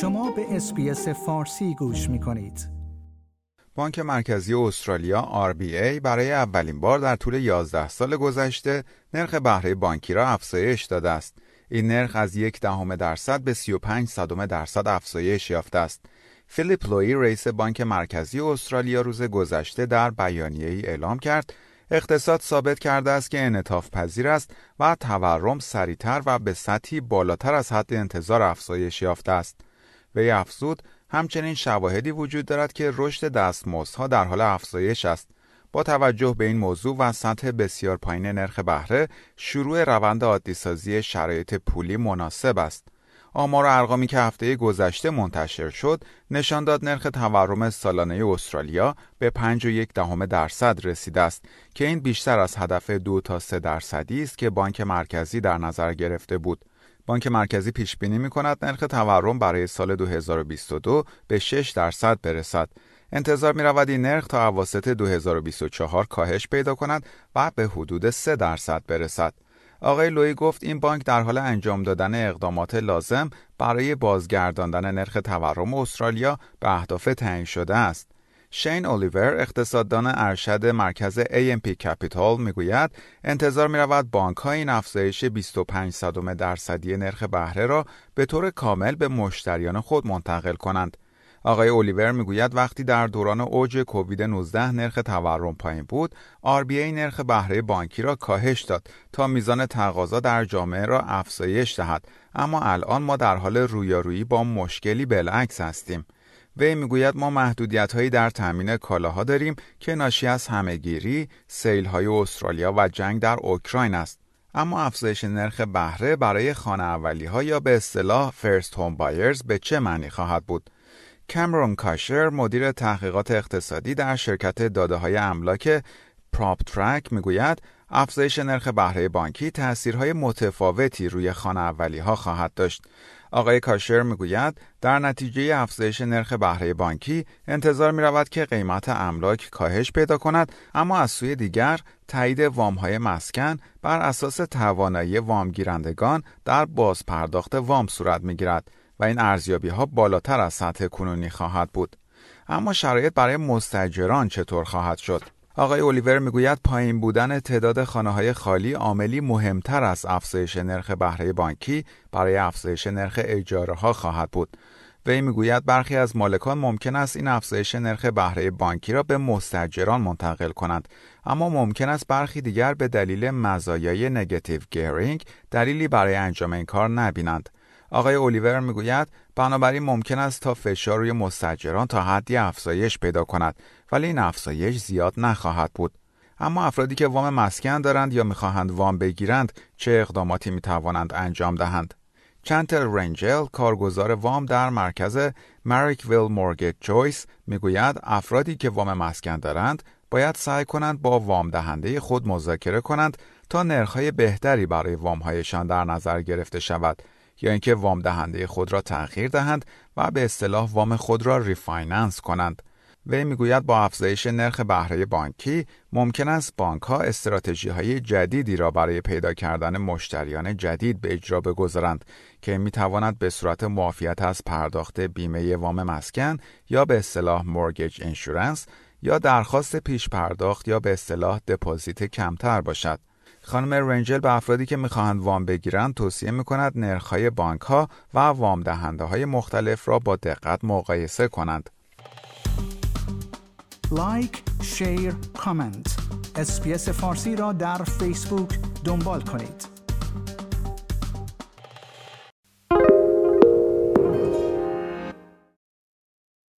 شما به SBS فارسی گوش می کنید. بانک مرکزی استرالیا RBA برای اولین بار در طول 11 سال گذشته نرخ بهره بانکی را افزایش داده است. این نرخ از یک دهم درصد به 35 صدم درصد افزایش یافته است. فیلیپ لوی رئیس بانک مرکزی استرالیا روز گذشته در بیانیه ای اعلام کرد اقتصاد ثابت کرده است که انعطاف پذیر است و تورم سریعتر و به سطحی بالاتر از حد انتظار افزایش یافته است. وی افزود همچنین شواهدی وجود دارد که رشد دستمزدها در حال افزایش است. با توجه به این موضوع و سطح بسیار پایین نرخ بهره، شروع روند عادیسازی شرایط پولی مناسب است. آمار و ارقامی که هفته گذشته منتشر شد نشان داد نرخ تورم سالانه استرالیا به 5 و یک دهم درصد رسیده است که این بیشتر از هدف دو تا 3 درصدی است که بانک مرکزی در نظر گرفته بود. بانک مرکزی پیش بینی می کند نرخ تورم برای سال 2022 به 6 درصد برسد. انتظار می رود این نرخ تا اواسط 2024 کاهش پیدا کند و به حدود 3 درصد برسد. آقای لوی گفت این بانک در حال انجام دادن اقدامات لازم برای بازگرداندن نرخ تورم استرالیا به اهداف تعیین شده است. شین الیور اقتصاددان ارشد مرکز AMP کپیتال می‌گوید انتظار می رود بانک های این افزایش 25 صدم درصدی نرخ بهره را به طور کامل به مشتریان خود منتقل کنند. آقای الیور می‌گوید وقتی در دوران اوج کووید 19 نرخ تورم پایین بود، RBA نرخ بهره بانکی را کاهش داد تا میزان تقاضا در جامعه را افزایش دهد، اما الان ما در حال رویارویی با مشکلی بالعکس هستیم. وی می‌گوید ما محدودیت هایی در تامین کالاها داریم که ناشی از همهگیری، سیل های استرالیا و جنگ در اوکراین است. اما افزایش نرخ بهره برای خانه اولی ها یا به اصطلاح فرست هوم بایرز به چه معنی خواهد بود؟ کامرون کاشر مدیر تحقیقات اقتصادی در شرکت داده های املاک پراپ ترک می‌گوید افزایش نرخ بهره بانکی تأثیرهای متفاوتی روی خانه اولی ها خواهد داشت. آقای کاشر می‌گوید در نتیجه افزایش نرخ بهره بانکی انتظار می رود که قیمت املاک کاهش پیدا کند اما از سوی دیگر تایید وام های مسکن بر اساس توانایی وامگیرندگان در بازپرداخت وام صورت می گیرد و این ارزیابی ها بالاتر از سطح کنونی خواهد بود. اما شرایط برای مستجران چطور خواهد شد؟ آقای الیور می‌گوید پایین بودن تعداد خانه های خالی عاملی مهمتر از افزایش نرخ بهره بانکی برای افزایش نرخ اجاره ها خواهد بود. وی می‌گوید برخی از مالکان ممکن است این افزایش نرخ بهره بانکی را به مستجران منتقل کنند اما ممکن است برخی دیگر به دلیل مزایای نگاتیو گیرینگ دلیلی برای انجام این کار نبینند آقای الیور می‌گوید بنابراین ممکن است تا فشار روی مستجران تا حدی افزایش پیدا کند ولی این افزایش زیاد نخواهد بود. اما افرادی که وام مسکن دارند یا می‌خواهند وام بگیرند چه اقداماتی می‌توانند انجام دهند؟ چنتل رنجل کارگزار وام در مرکز ویل مورگیج چویس می‌گوید افرادی که وام مسکن دارند باید سعی کنند با وام دهنده خود مذاکره کنند تا نرخ‌های بهتری برای وامهایشان در نظر گرفته شود. یا اینکه وام دهنده خود را تغییر دهند و به اصطلاح وام خود را refinance کنند. وی می‌گوید با افزایش نرخ بهره بانکی ممکن است بانک ها استراتژی های جدیدی را برای پیدا کردن مشتریان جدید به اجرا بگذارند که می تواند به صورت معافیت از پرداخت بیمه وام مسکن یا به اصطلاح mortgage insurance یا درخواست پیش پرداخت یا به اصطلاح deposit کمتر باشد. خانم رنجل به افرادی که می‌خواهند وام بگیرند توصیه می‌کند نرخهای بانک ها و وام دهنده های مختلف را با دقت مقایسه کنند. like، share، comment. SBS فارسی را در فیسبوک دنبال کنید.